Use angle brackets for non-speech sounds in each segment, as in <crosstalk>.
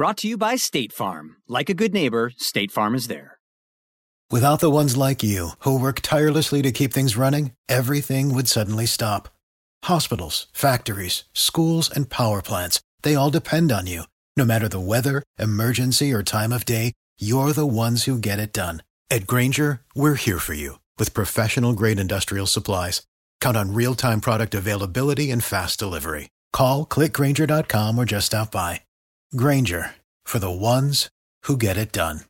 Brought to you by State Farm. Like a good neighbor, State Farm is there. Without the ones like you, who work tirelessly to keep things running, everything would suddenly stop. Hospitals, factories, schools, and power plants, they all depend on you. No matter the weather, emergency, or time of day, you're the ones who get it done. At Grainger, we're here for you with professional grade industrial supplies. Count on real time product availability and fast delivery. Call clickgrainger.com or just stop by. Grainger, for the ones who get it done.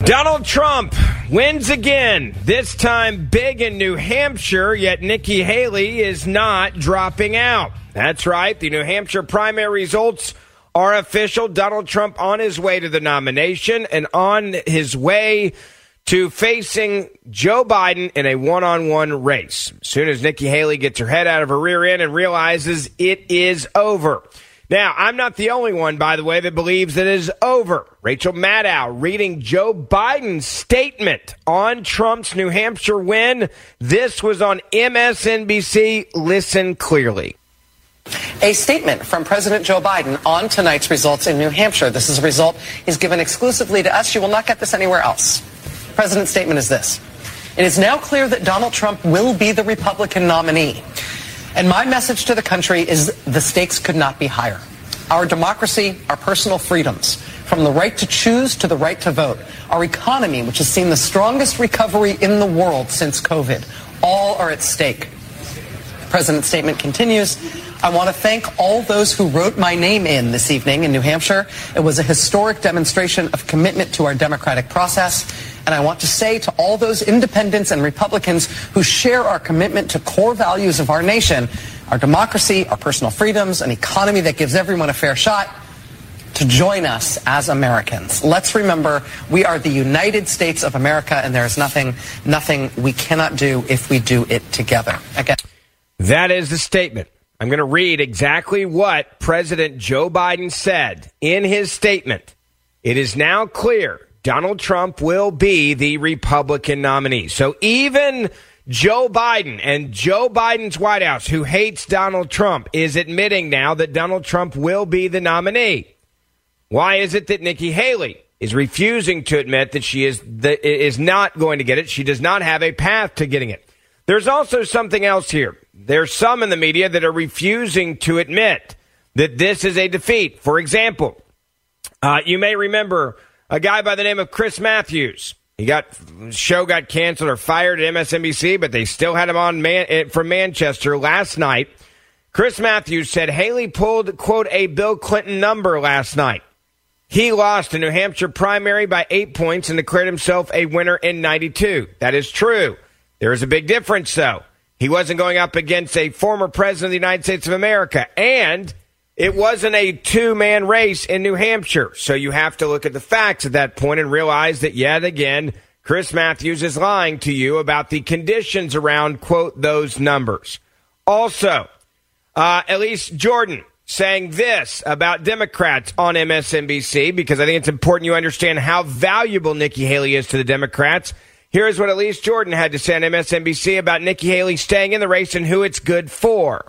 Donald Trump wins again, this time big in New Hampshire, yet Nikki Haley is not dropping out. That's right, the New Hampshire primary results are official. Donald Trump on his way to the nomination and on his way to facing Joe Biden in a one on one race. As soon as Nikki Haley gets her head out of her rear end and realizes it is over. Now, I'm not the only one, by the way, that believes it is over. Rachel Maddow reading Joe Biden's statement on Trump's New Hampshire win. This was on MSNBC. Listen clearly. A statement from President Joe Biden on tonight's results in New Hampshire. This is a result he's given exclusively to us. You will not get this anywhere else. President's statement is this. It is now clear that Donald Trump will be the Republican nominee. And my message to the country is the stakes could not be higher. Our democracy, our personal freedoms, from the right to choose to the right to vote, our economy, which has seen the strongest recovery in the world since COVID, all are at stake. The president's statement continues. I want to thank all those who wrote my name in this evening in New Hampshire. It was a historic demonstration of commitment to our democratic process. And I want to say to all those independents and Republicans who share our commitment to core values of our nation, our democracy, our personal freedoms, an economy that gives everyone a fair shot, to join us as Americans. Let's remember we are the United States of America and there is nothing nothing we cannot do if we do it together. Again. That is the statement. I'm going to read exactly what President Joe Biden said in his statement. It is now clear Donald Trump will be the Republican nominee. So even Joe Biden and Joe Biden's White House, who hates Donald Trump, is admitting now that Donald Trump will be the nominee. Why is it that Nikki Haley is refusing to admit that she is is not going to get it? She does not have a path to getting it. There's also something else here. There's some in the media that are refusing to admit that this is a defeat. For example, uh, you may remember a guy by the name of Chris Matthews. He got show got canceled or fired at MSNBC, but they still had him on man, eh, from Manchester last night. Chris Matthews said Haley pulled quote a Bill Clinton number last night. He lost the New Hampshire primary by eight points and declared himself a winner in 92. That is true. There is a big difference, though. He wasn't going up against a former president of the United States of America, and it wasn't a two man race in New Hampshire. So you have to look at the facts at that point and realize that yet again, Chris Matthews is lying to you about the conditions around, quote, those numbers. Also, uh, Elise Jordan saying this about Democrats on MSNBC because I think it's important you understand how valuable Nikki Haley is to the Democrats. Here's what Elise Jordan had to say on MSNBC about Nikki Haley staying in the race and who it's good for.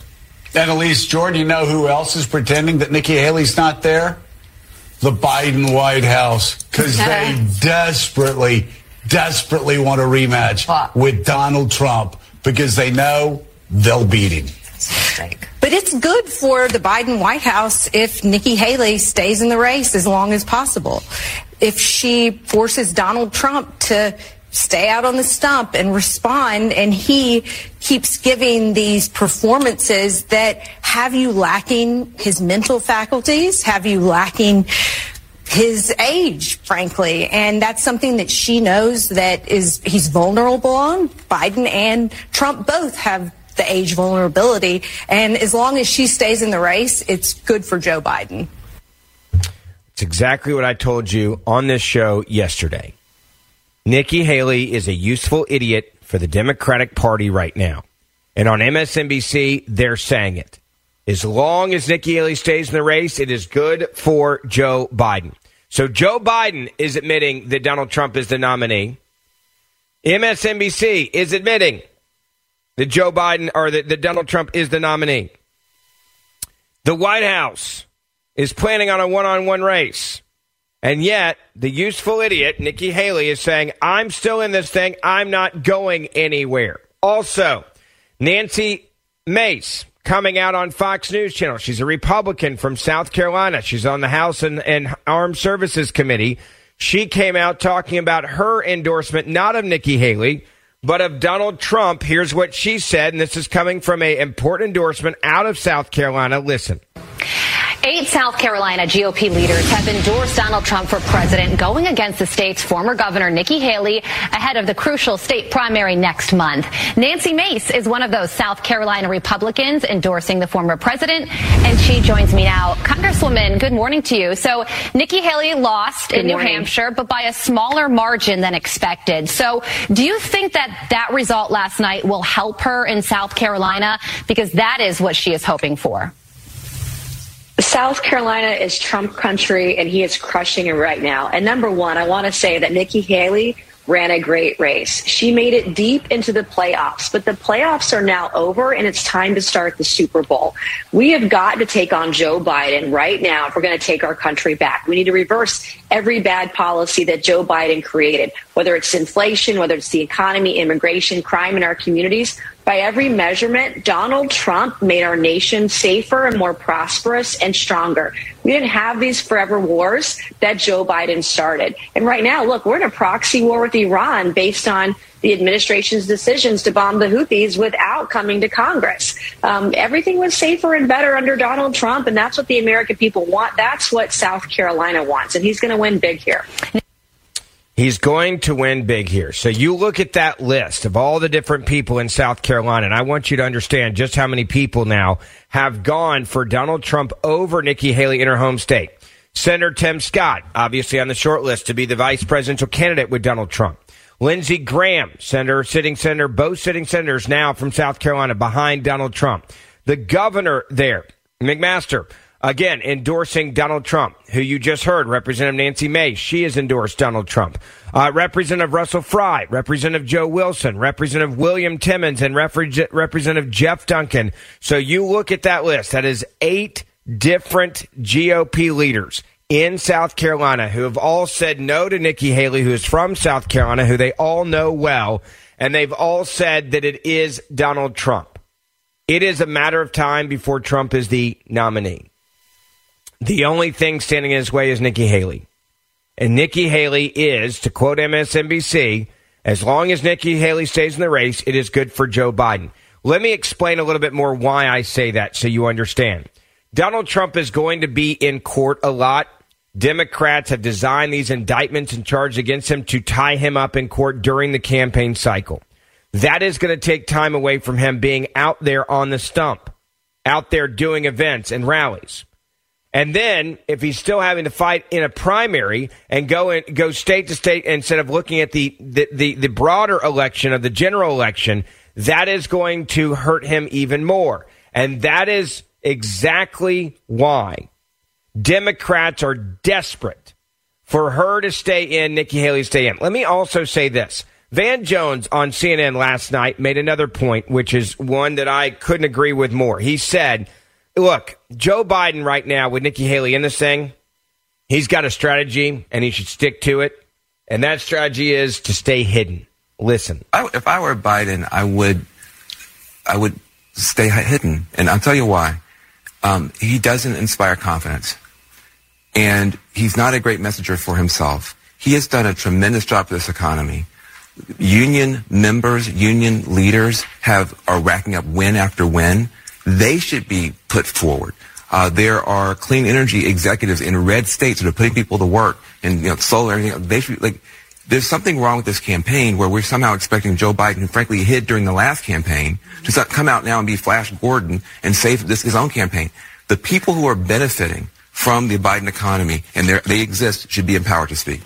And Elise Jordan, you know who else is pretending that Nikki Haley's not there? The Biden White House, because they <laughs> desperately, desperately want a rematch What? with Donald Trump because they know they'll beat him. But it's good for the Biden White House if Nikki Haley stays in the race as long as possible. If she forces Donald Trump to stay out on the stump and respond and he keeps giving these performances that have you lacking his mental faculties, have you lacking his age, frankly. And that's something that she knows that is he's vulnerable on. Biden and Trump both have the age vulnerability. And as long as she stays in the race, it's good for Joe Biden. It's exactly what I told you on this show yesterday. Nikki Haley is a useful idiot for the Democratic Party right now. And on MSNBC, they're saying it. As long as Nikki Haley stays in the race, it is good for Joe Biden. So Joe Biden is admitting that Donald Trump is the nominee. MSNBC is admitting that Joe Biden or that, that Donald Trump is the nominee. The White House is planning on a one on one race. And yet, the useful idiot, Nikki Haley, is saying, I'm still in this thing. I'm not going anywhere. Also, Nancy Mace coming out on Fox News Channel. She's a Republican from South Carolina. She's on the House and, and Armed Services Committee. She came out talking about her endorsement, not of Nikki Haley, but of Donald Trump. Here's what she said, and this is coming from an important endorsement out of South Carolina. Listen. Eight South Carolina GOP leaders have endorsed Donald Trump for president, going against the state's former governor, Nikki Haley, ahead of the crucial state primary next month. Nancy Mace is one of those South Carolina Republicans endorsing the former president, and she joins me now. Congresswoman, good morning to you. So, Nikki Haley lost in New. Hampshire, but by a smaller margin than expected. So, do you think that that result last night will help her in South Carolina? Because that is what she is hoping for. South Carolina is Trump country, and he is crushing it right now. And number one, I want to say that Nikki Haley ran a great race. She made it deep into the playoffs, but the playoffs are now over, and it's time to start the Super Bowl. We have got to take on Joe Biden right now if we're going to take our country back. We need to reverse every bad policy that Joe Biden created, whether it's inflation, whether it's the economy, immigration, crime in our communities. By every measurement, Donald Trump made our nation safer and more prosperous and stronger. We didn't have these forever wars that Joe Biden started. And right now, look, we're in a proxy war with Iran based on the administration's decisions to bomb the Houthis without coming to Congress. Um, everything was safer and better under Donald Trump, and that's what the American people want. That's what South Carolina wants, and he's going to win big here. He's going to win big here. So you look at that list of all the different people in South Carolina, and I want you to understand just how many people now have gone for Donald Trump over Nikki Haley in her home state. Senator Tim Scott, obviously on the short list to be the vice presidential candidate with Donald Trump. Lindsey Graham, senator, sitting senator, both sitting senators now from South Carolina behind Donald Trump. The governor there, McMaster, again endorsing Donald Trump, who you just heard, Representative Nancy Mace, She has endorsed Donald Trump. Uh, Representative Russell Fry, Representative Joe Wilson, Representative William Timmons, and Representative Jeff Duncan. So you look at that list. That is eight different GOP leaders in South Carolina who have all said no to Nikki Haley, who is from South Carolina, who they all know well, and they've all said that it is Donald Trump. It is a matter of time before Trump is the nominee. The only thing standing in his way is Nikki Haley. And Nikki Haley is, to quote MSNBC, as long as Nikki Haley stays in the race, it is good for Joe Biden. Let me explain a little bit more why I say that so you understand. Donald Trump is going to be in court a lot. Democrats have designed these indictments and charges against him to tie him up in court during the campaign cycle. That is going to take time away from him being out there on the stump, out there doing events and rallies. And then, if he's still having to fight in a primary and go in, go state to state instead of looking at the, the, the, the broader election of the general election, that is going to hurt him even more. And that is exactly why Democrats are desperate for her to stay in, Nikki Haley stay in. Let me also say this. Van Jones on CNN last night made another point, which is one that I couldn't agree with more. He said, look, Joe Biden right now with Nikki Haley in this thing, he's got a strategy and he should stick to it. And that strategy is to stay hidden. Listen. I, if I were Biden, I would, I would stay hidden. And I'll tell you why. Um, he doesn't inspire confidence. And he's not a great messenger for himself. He has done a tremendous job for this economy union members, union leaders have are racking up win after win. They should be put forward. Uh, there are clean energy executives in red states that are putting people to work and you know solar. Everything. They should like. There's something wrong with this campaign where we're somehow expecting Joe Biden, who frankly hid during the last campaign, to come out now and be Flash Gordon and save this his own campaign. The people who are benefiting from the Biden economy and they exist should be empowered to speak.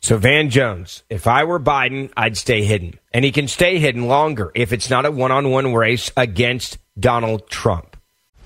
So Van Jones, if I were Biden, I'd stay hidden. And he can stay hidden longer if it's not a one-on-one race against Donald Trump.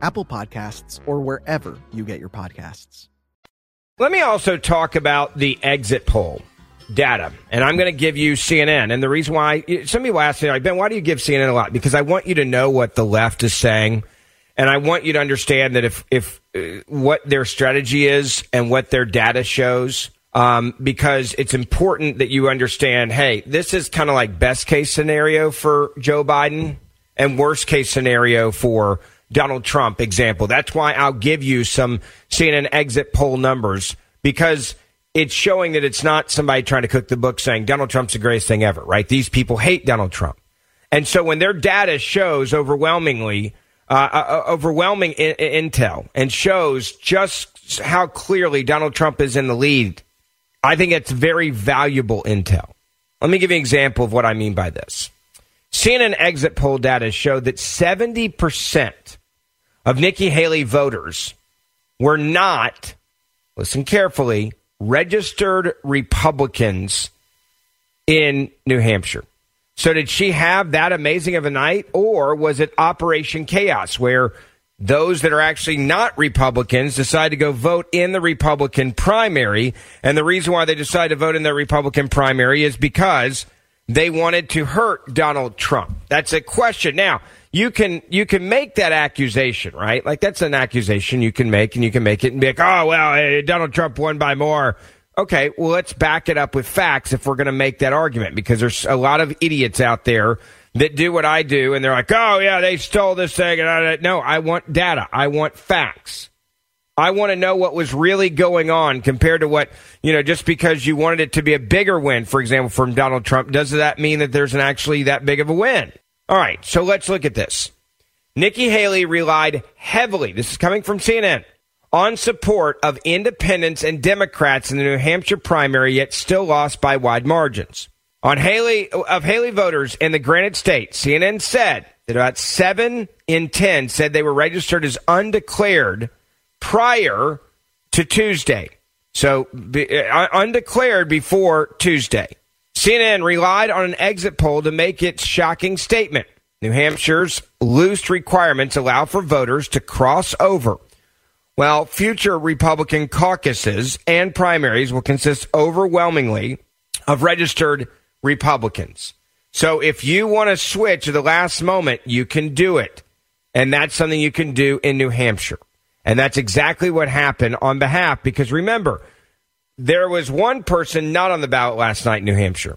Apple Podcasts, or wherever you get your podcasts. Let me also talk about the exit poll data, and I'm going to give you CNN. And the reason why some people ask me, like, Ben, why do you give CNN a lot? Because I want you to know what the left is saying, and I want you to understand that if if uh, what their strategy is and what their data shows. Um, because it's important that you understand, hey, this is kind of like best case scenario for Joe Biden and worst case scenario for Donald Trump example. That's why I'll give you some CNN exit poll numbers because it's showing that it's not somebody trying to cook the book saying Donald Trump's the greatest thing ever, right? These people hate Donald Trump. And so when their data shows overwhelmingly, uh, uh, overwhelming intel and shows just how clearly Donald Trump is in the lead, I think it's very valuable intel. Let me give you an example of what I mean by this. CNN exit poll data showed that 70% of Nikki Haley voters were not, listen carefully, registered Republicans in New Hampshire. So did she have that amazing of a night or was it Operation Chaos where those that are actually not Republicans decide to go vote in the Republican primary. And the reason why they decide to vote in the Republican primary is because they wanted to hurt Donald Trump. That's a question. Now, you can you can make that accusation, right? Like that's an accusation you can make, and you can make it and be like, oh well, eh, Donald Trump won by more. Okay, well let's back it up with facts if we're going to make that argument, because there's a lot of idiots out there that do what I do, and they're like, oh yeah, they stole this thing, and I, no, I want data, I want facts. I want to know what was really going on compared to what, you know, just because you wanted it to be a bigger win, for example, from Donald Trump, does that mean that there's an actually that big of a win? All right, so let's look at this. Nikki Haley relied heavily, this is coming from CNN, on support of independents and Democrats in the New Hampshire primary, yet still lost by wide margins. On Haley of Haley voters in the Granite State, CNN said that about seven in ten said they were registered as undeclared prior to Tuesday. So be, uh, undeclared before Tuesday. CNN relied on an exit poll to make its shocking statement. New Hampshire's loose requirements allow for voters to cross over. While future Republican caucuses and primaries will consist overwhelmingly of registered Republicans. So if you want to switch at the last moment, you can do it. And that's something you can do in New Hampshire. And that's exactly what happened on behalf, because remember, there was one person not on the ballot last night in New Hampshire.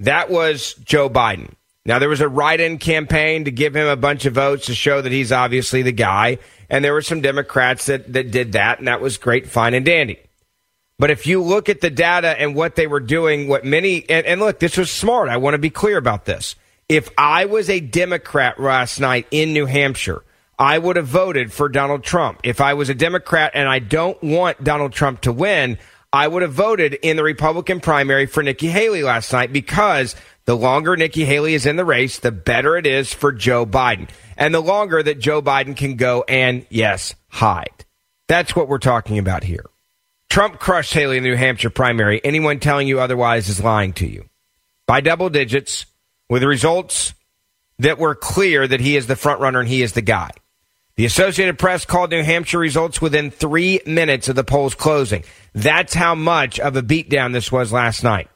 That was Joe Biden. Now, there was a write in campaign to give him a bunch of votes to show that he's obviously the guy. And there were some Democrats that, that did that, and that was great, fine, and dandy. But if you look at the data and what they were doing, what many, and, and look, this was smart. I want to be clear about this. If I was a Democrat last night in New Hampshire, I would have voted for Donald Trump. If I was a Democrat and I don't want Donald Trump to win, I would have voted in the Republican primary for Nikki Haley last night because the longer Nikki Haley is in the race, the better it is for Joe Biden. And the longer that Joe Biden can go and, yes, hide. That's what we're talking about here. Trump crushed Haley in the New Hampshire primary. Anyone telling you otherwise is lying to you. By double digits, with results that were clear that he is the front runner and he is the guy. The Associated Press called New Hampshire results within three minutes of the polls closing. That's how much of a beatdown this was last night.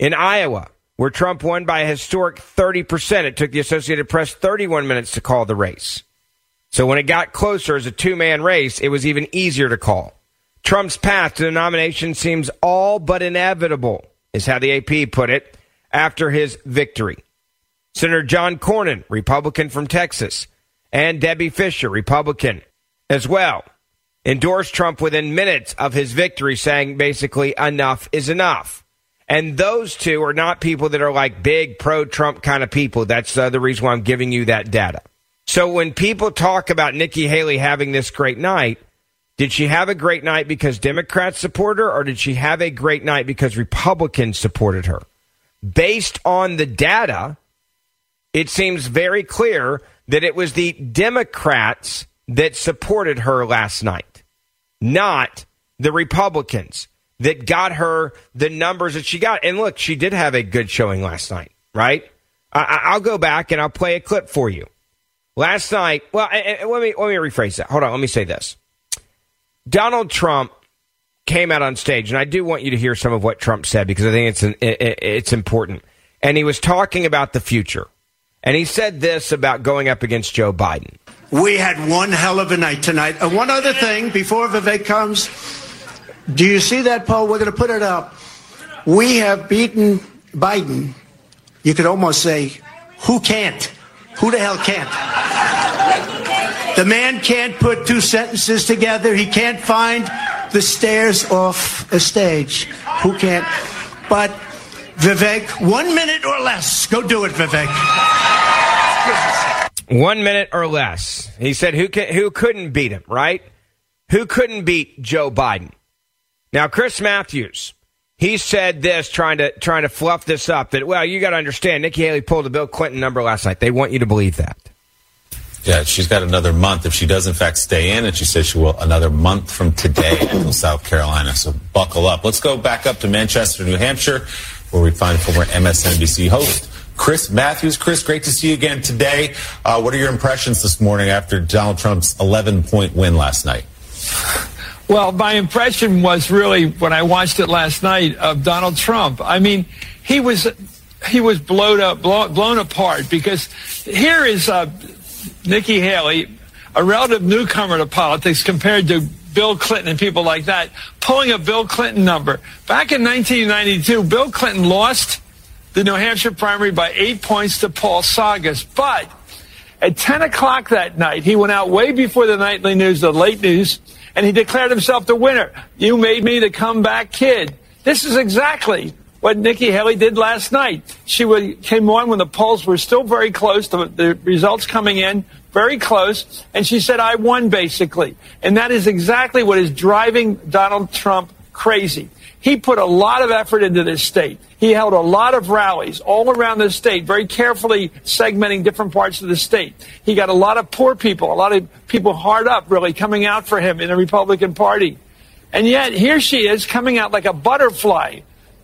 In Iowa, where Trump won by a historic 30%, it took the Associated Press 31 minutes to call the race. So when it got closer as a two man race, it was even easier to call. Trump's path to the nomination seems all but inevitable, is how the AP put it after his victory. Senator John Cornyn, Republican from Texas, and Debbie Fischer, Republican, as well, endorsed Trump within minutes of his victory, saying basically, enough is enough. And those two are not people that are like big pro Trump kind of people. That's uh, the reason why I'm giving you that data. So when people talk about Nikki Haley having this great night, did she have a great night because Democrats support her, or did she have a great night because Republicans supported her? Based on the data, it seems very clear that it was the Democrats that supported her last night, not the Republicans that got her the numbers that she got. And look, she did have a good showing last night, right? I, will go back and I'll play a clip for you. Last night, well, let me let me rephrase that. Hold on, let me say this. Donald Trump came out on stage, and I do want you to hear some of what Trump said because I think it's an, it, it's important. And he was talking about the future. And he said this about going up against Joe Biden. We had one hell of a night tonight. And one other thing before Vivek comes. Do you see that poll? We're going to put it up. We have beaten Biden. You could almost say, who can't? Who the hell can't? The man can't put two sentences together. He can't find the stairs off a stage. Who can't? But Vivek, one minute or less. Go do it, Vivek. One minute or less. He said, "Who can, who couldn't beat him? Right? Who couldn't beat Joe Biden?" Now, Chris Matthews, he said this, trying to trying to fluff this up. That well, you got to understand, Nikki Haley pulled the Bill Clinton number last night. They want you to believe that. Yeah, she's got another month if she does in fact stay in, and she says she will another month from today until South Carolina. So buckle up. Let's go back up to Manchester, New Hampshire, where we find former MSNBC host Chris Matthews. Chris, great to see you again today. Uh, what are your impressions this morning after Donald Trump's 11 point win last night? Well, my impression was really when I watched it last night of Donald Trump. I mean, he was he was blown up, blown, blown apart because here is uh, Nikki Haley, a relative newcomer to politics compared to Bill Clinton and people like that, pulling a Bill Clinton number. Back in 1992, Bill Clinton lost the New Hampshire primary by eight points to Paul Tsongas, but at 10 o'clock that night, he went out way before the nightly news, the late news, and he declared himself the winner. You made me the comeback kid. This is exactly what Nikki Haley did last night. She came on when the polls were still very close, the, the results coming in very close, and she said, I won basically. And that is exactly what is driving Donald Trump crazy. He put a lot of effort into this state. He held a lot of rallies all around the state, very carefully segmenting different parts of the state. He got a lot of poor people, a lot of people hard up, really, coming out for him in the Republican Party. And yet, here she is coming out like a butterfly.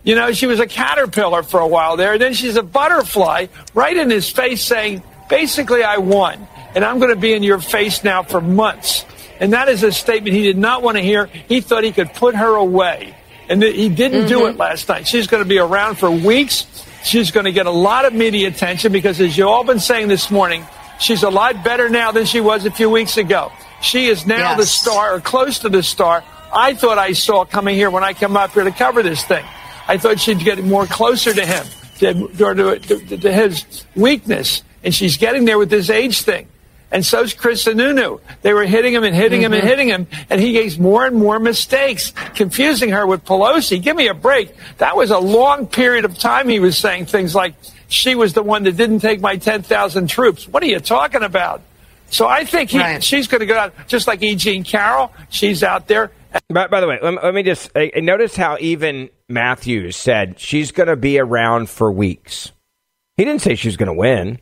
You know, she was a caterpillar for a while there, and then she's a butterfly right in his face saying, basically, I won, and I'm going to be in your face now for months. And that is a statement he did not want to hear. He thought he could put her away. And he didn't mm-hmm. do it last night. She's going to be around for weeks. She's going to get a lot of media attention because, as you all been saying this morning, she's a lot better now than she was a few weeks ago. She is now yes. the star or close to the star I thought I saw coming here when I come up here to cover this thing. I thought she'd get more closer to him, to, to, to, to his weakness. And she's getting there with this age thing and so's Chris Sununu. They were hitting him and hitting him mm-hmm. and hitting him, and he makes more and more mistakes, confusing her with Pelosi. Give me a break. That was a long period of time he was saying things like, she was the one that didn't take my 10,000 troops. What are you talking about? So I think he, right. she's going to go out, just like E. Jean Carroll. She's out there. By, by the way, let me, let me just uh, notice how even Matthews said she's going to be around for weeks. He didn't say she's going to win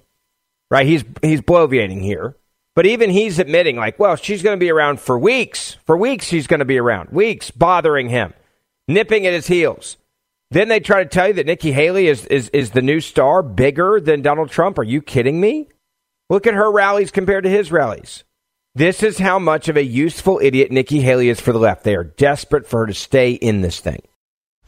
right? He's he's bloviating here, but even he's admitting, like, well, she's going to be around for weeks. For weeks, she's going to be around. Weeks bothering him, nipping at his heels. Then they try to tell you that Nikki Haley is, is, is the new star, bigger than Donald Trump. Are you kidding me? Look at her rallies compared to his rallies. This is how much of a useful idiot Nikki Haley is for the left. They are desperate for her to stay in this thing.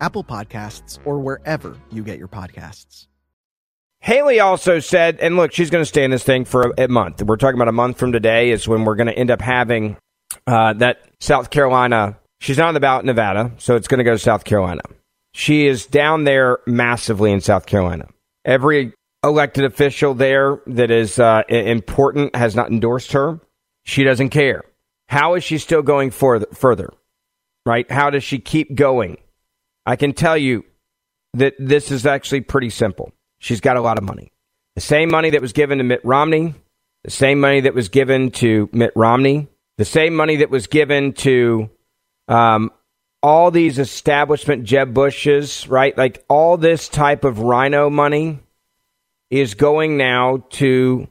Apple Podcasts, or wherever you get your podcasts. Haley also said, and look, she's going to stay in this thing for a, a, month. We're talking about a month from today is when we're going to end up having uh, that South Carolina. She's not on the ballot in Nevada, so it's going to go to South Carolina. She is down there massively in South Carolina. Every elected official there that is uh, important has not endorsed her. She doesn't care. How is she still going for, further? Right? How does she keep going? I can tell you that this is actually pretty simple. She's got a lot of money. The same money that was given to Mitt Romney, the same money that was given to Mitt Romney, the same money that was given to um, all these establishment Jeb Bushes, right? Like all this type of rhino money is going now to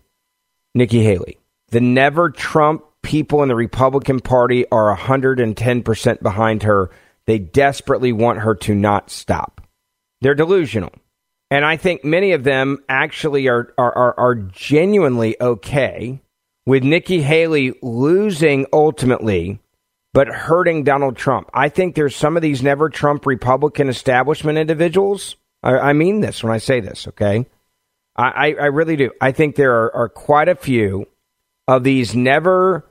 Nikki Haley. The never Trump people in the Republican Party are 110% behind her. They desperately want her to not stop. They're delusional. And I think many of them actually are, are, are, are genuinely okay with Nikki Haley losing ultimately but hurting Donald Trump. I think there's some of these never Trump Republican establishment individuals. I, I mean this when I say this, okay? I, I, really do. I think there are, are quite a few of these never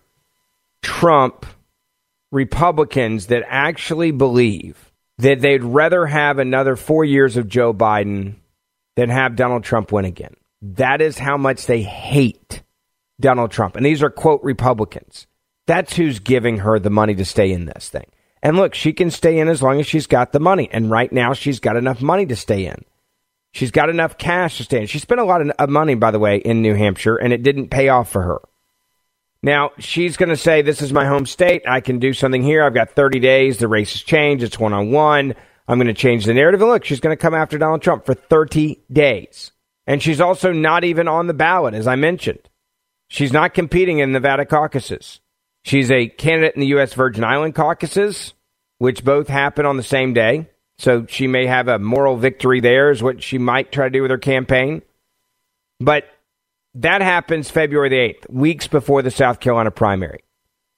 Trump Republicans that actually believe that they'd rather have another four years of Joe Biden than have Donald Trump win again. That is how much they hate Donald Trump. And these are, quote, Republicans. That's who's giving her the money to stay in this thing. And look, she can stay in as long as she's got the money. And right now, she's got enough money to stay in. She's got enough cash to stay in. She spent a lot of money, by the way, in New Hampshire, and it didn't pay off for her. Now, she's going to say, This is my home state. I can do something here. I've got 30 days. The race has changed. It's one on one. I'm going to change the narrative. And look, she's going to come after Donald Trump for 30 days. And she's also not even on the ballot, as I mentioned. She's not competing in Nevada caucuses. She's a candidate in the U.S. Virgin Island caucuses, which both happen on the same day. So she may have a moral victory there, is what she might try to do with her campaign. But that happens February the 8th, weeks before the South Carolina primary.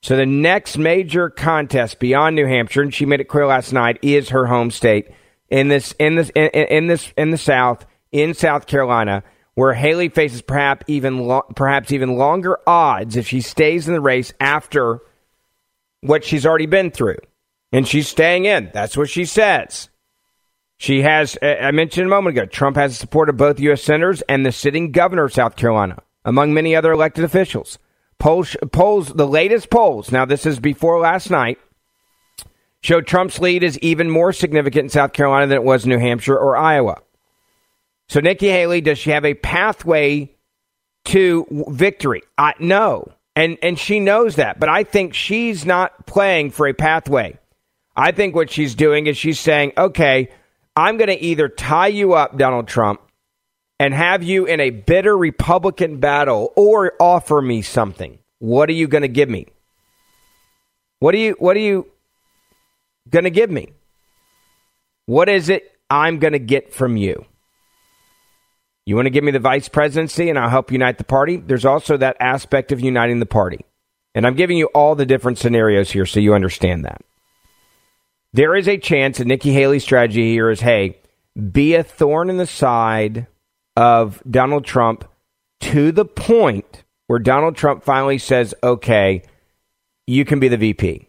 So the next major contest beyond New Hampshire, and she made it clear last night, is her home state in this in this in, in this in the South in South Carolina where Haley faces perhaps even lo- perhaps even longer odds if she stays in the race after what she's already been through. And she's staying in. That's what she says. She has, I mentioned a moment ago, Trump has the support of both U.S. senators and the sitting governor of South Carolina, among many other elected officials. Polls, polls, the latest polls, now this is before last night, show Trump's lead is even more significant in South Carolina than it was in New Hampshire or Iowa. So, Nikki Haley, does she have a pathway to victory? Uh, no. And, and she knows that. But I think she's not playing for a pathway. I think what she's doing is she's saying, okay, I'm going to either tie you up, Donald Trump, and have you in a bitter Republican battle or offer me something. What are you going to give me? What are you what are you going to give me? What is it I'm going to get from you? You want to give me the vice presidency and I'll help unite the party? There's also that aspect of uniting the party. And I'm giving you all the different scenarios here so you understand that. There is a chance that Nikki Haley's strategy here is hey, be a thorn in the side of Donald Trump to the point where Donald Trump finally says, okay, you can be the VP.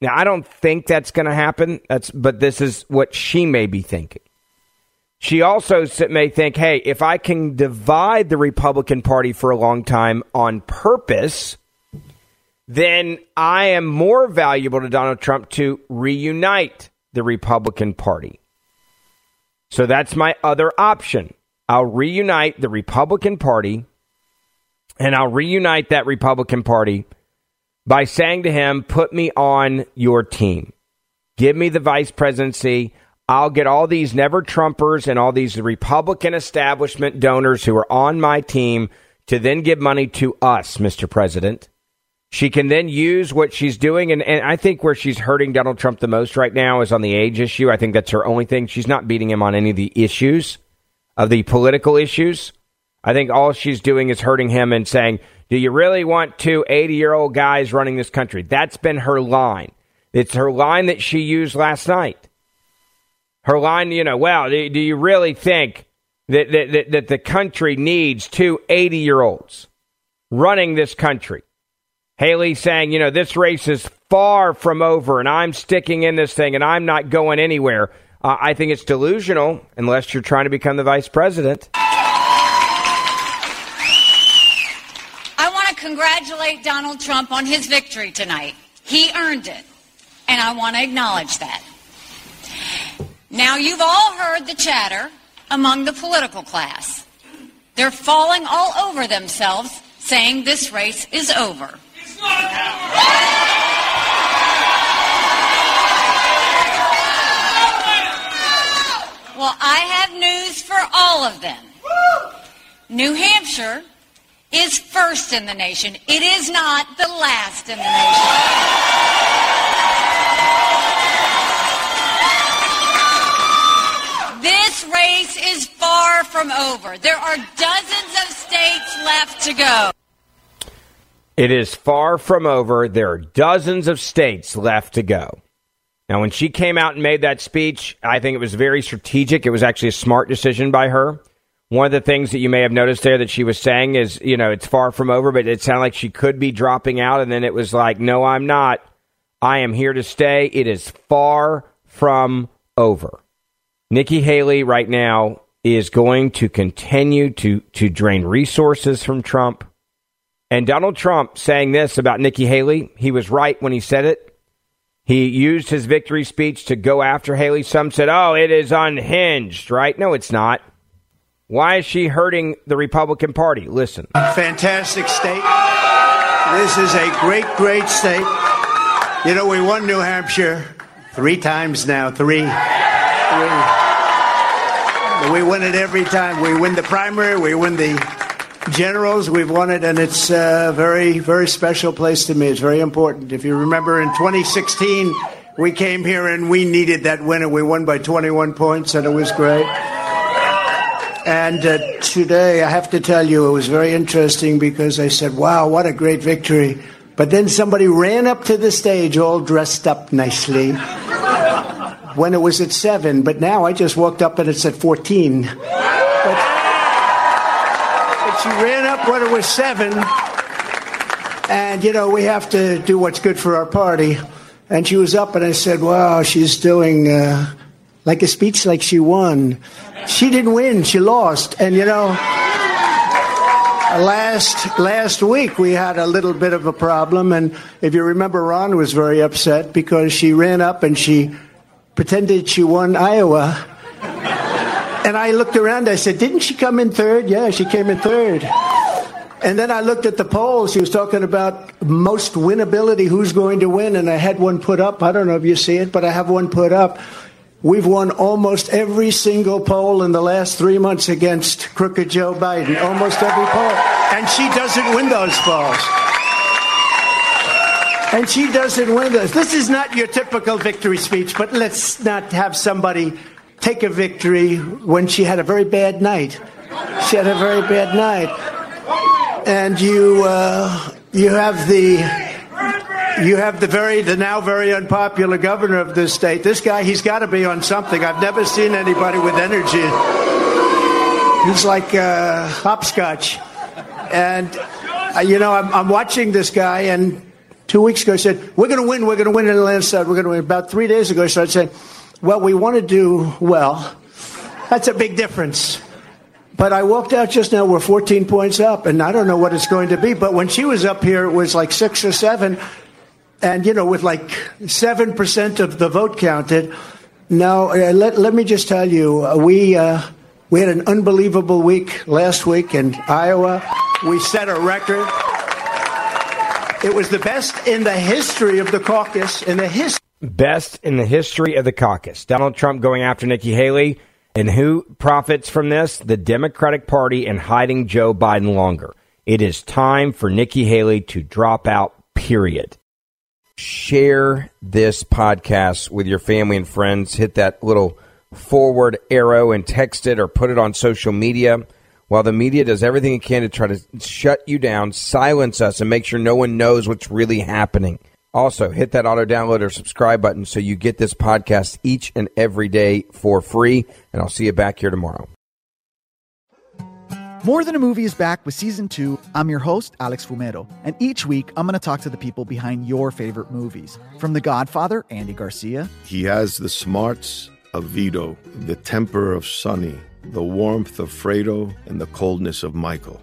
Now, I don't think that's going to happen. That's, but this is what she may be thinking. She also may think, hey, if I can divide the Republican Party for a long time on purpose, then I am more valuable to Donald Trump to reunite the Republican Party. So that's my other option. I'll reunite the Republican Party, and I'll reunite that Republican Party by saying to him, put me on your team. Give me the vice presidency. I'll get all these never Trumpers and all these Republican establishment donors who are on my team to then give money to us, Mr. President. She can then use what she's doing. And, and I think where she's hurting Donald Trump the most right now is on the age issue. I think that's her only thing. She's not beating him on any of the issues, of the political issues. I think all she's doing is hurting him and saying, Do you really want two 80 year old guys running this country? That's been her line. It's her line that she used last night. Her line, you know, well, do, do you really think that, that, that, that the country needs two 80 year olds running this country? Haley saying, you know, this race is far from over and I'm sticking in this thing and I'm not going anywhere. Uh, I think it's delusional unless you're trying to become the vice president. I want to congratulate Donald Trump on his victory tonight. He earned it, and I want to acknowledge that. Now, you've all heard the chatter among the political class. They're falling all over themselves saying this race is over. Well, I have news for all of them. New Hampshire is first in the nation. It is not the last in the nation. This race is far from over. There are dozens of states left to go. It is far from over. There are dozens of states left to go. Now, when she came out and made that speech, I think it was very strategic. It was actually a smart decision by her. One of the things that you may have noticed there that she was saying is, you know, it's far from over, but it sounded like she could be dropping out. And then it was like, no, I'm not. I am here to stay. It is far from over. Nikki Haley right now is going to continue to, to drain resources from Trump. And Donald Trump saying this about Nikki Haley, he was right when he said it. He used his victory speech to go after Haley. Some said, oh, it is unhinged, right? No, it's not. Why is she hurting the Republican Party? Listen. Fantastic state. This is a great, great state. You know, we won New Hampshire three times now. Three. Three. We win it every time. We win the primary, we win the generals, we've won it, and it's a very, very special place to me. It's very important. If you remember in 2016, we came here and we needed that win, and we won by 21 points, and it was great. And uh, today, I have to tell you, it was very interesting because I said, wow, what a great victory. But then somebody ran up to the stage all dressed up nicely when it was at 7. But now I just walked up and it's at 14. She ran up when it was 7. And, you know, we have to do what's good for our party. And she was up and I said, wow, she's doing uh, like a speech like she won. She didn't win, she lost. And, you know, last last week we had a little bit of a problem and if you remember Ron was very upset because she ran up and she pretended she won Iowa. And I looked around, I said, Didn't she come in third? Yeah, she came in third. And then I looked at the polls. She was talking about most winnability, who's going to win. And I had one put up. I don't know if you see it, but I have one put up. We've won almost every single poll in the last three months against crooked Joe Biden. Almost every poll. And she doesn't win those polls. And she doesn't win those. This is not your typical victory speech, but let's not have somebody take a victory when she had a very bad night. She had a very bad night. And you, uh, you have the you have the very the now very unpopular governor of this state. This guy, he's got to be on something. I've never seen anybody with energy. He's like uh, hopscotch. And uh, you know, I'm, I'm watching this guy, and two weeks ago, I said, "We're going to win. We're going to win in the. We're going to win." About three days ago, I started saying, "Well, we want to do well. That's a big difference." But I walked out just now. We're 14 points up, and I don't know what it's going to be. But when she was up here, it was like six or seven and you know with like 7% of the vote counted now uh, let, let me just tell you uh, we uh, we had an unbelievable week last week in iowa we set a record it was the best in the history of the caucus in the history Best in the history of the caucus. Donald Trump going after Nikki Haley. And who profits from this? The Democratic Party and hiding Joe Biden longer. It is time for Nikki Haley to drop out period. Share this podcast with your family and friends. Hit that little forward arrow and text it or put it on social media. While the media does everything it can to try to shut you down, silence us, and make sure no one knows what's really happening. Also, hit that auto download or subscribe button so you get this podcast each and every day for free. And I'll see you back here tomorrow. More Than a Movie is back with season two. I'm your host, Alex Fumero, and each week I'm going to talk to the people behind your favorite movies. From The Godfather, Andy Garcia, He has the smarts of Vito, the temper of Sonny, the warmth of Fredo, and the coldness of Michael.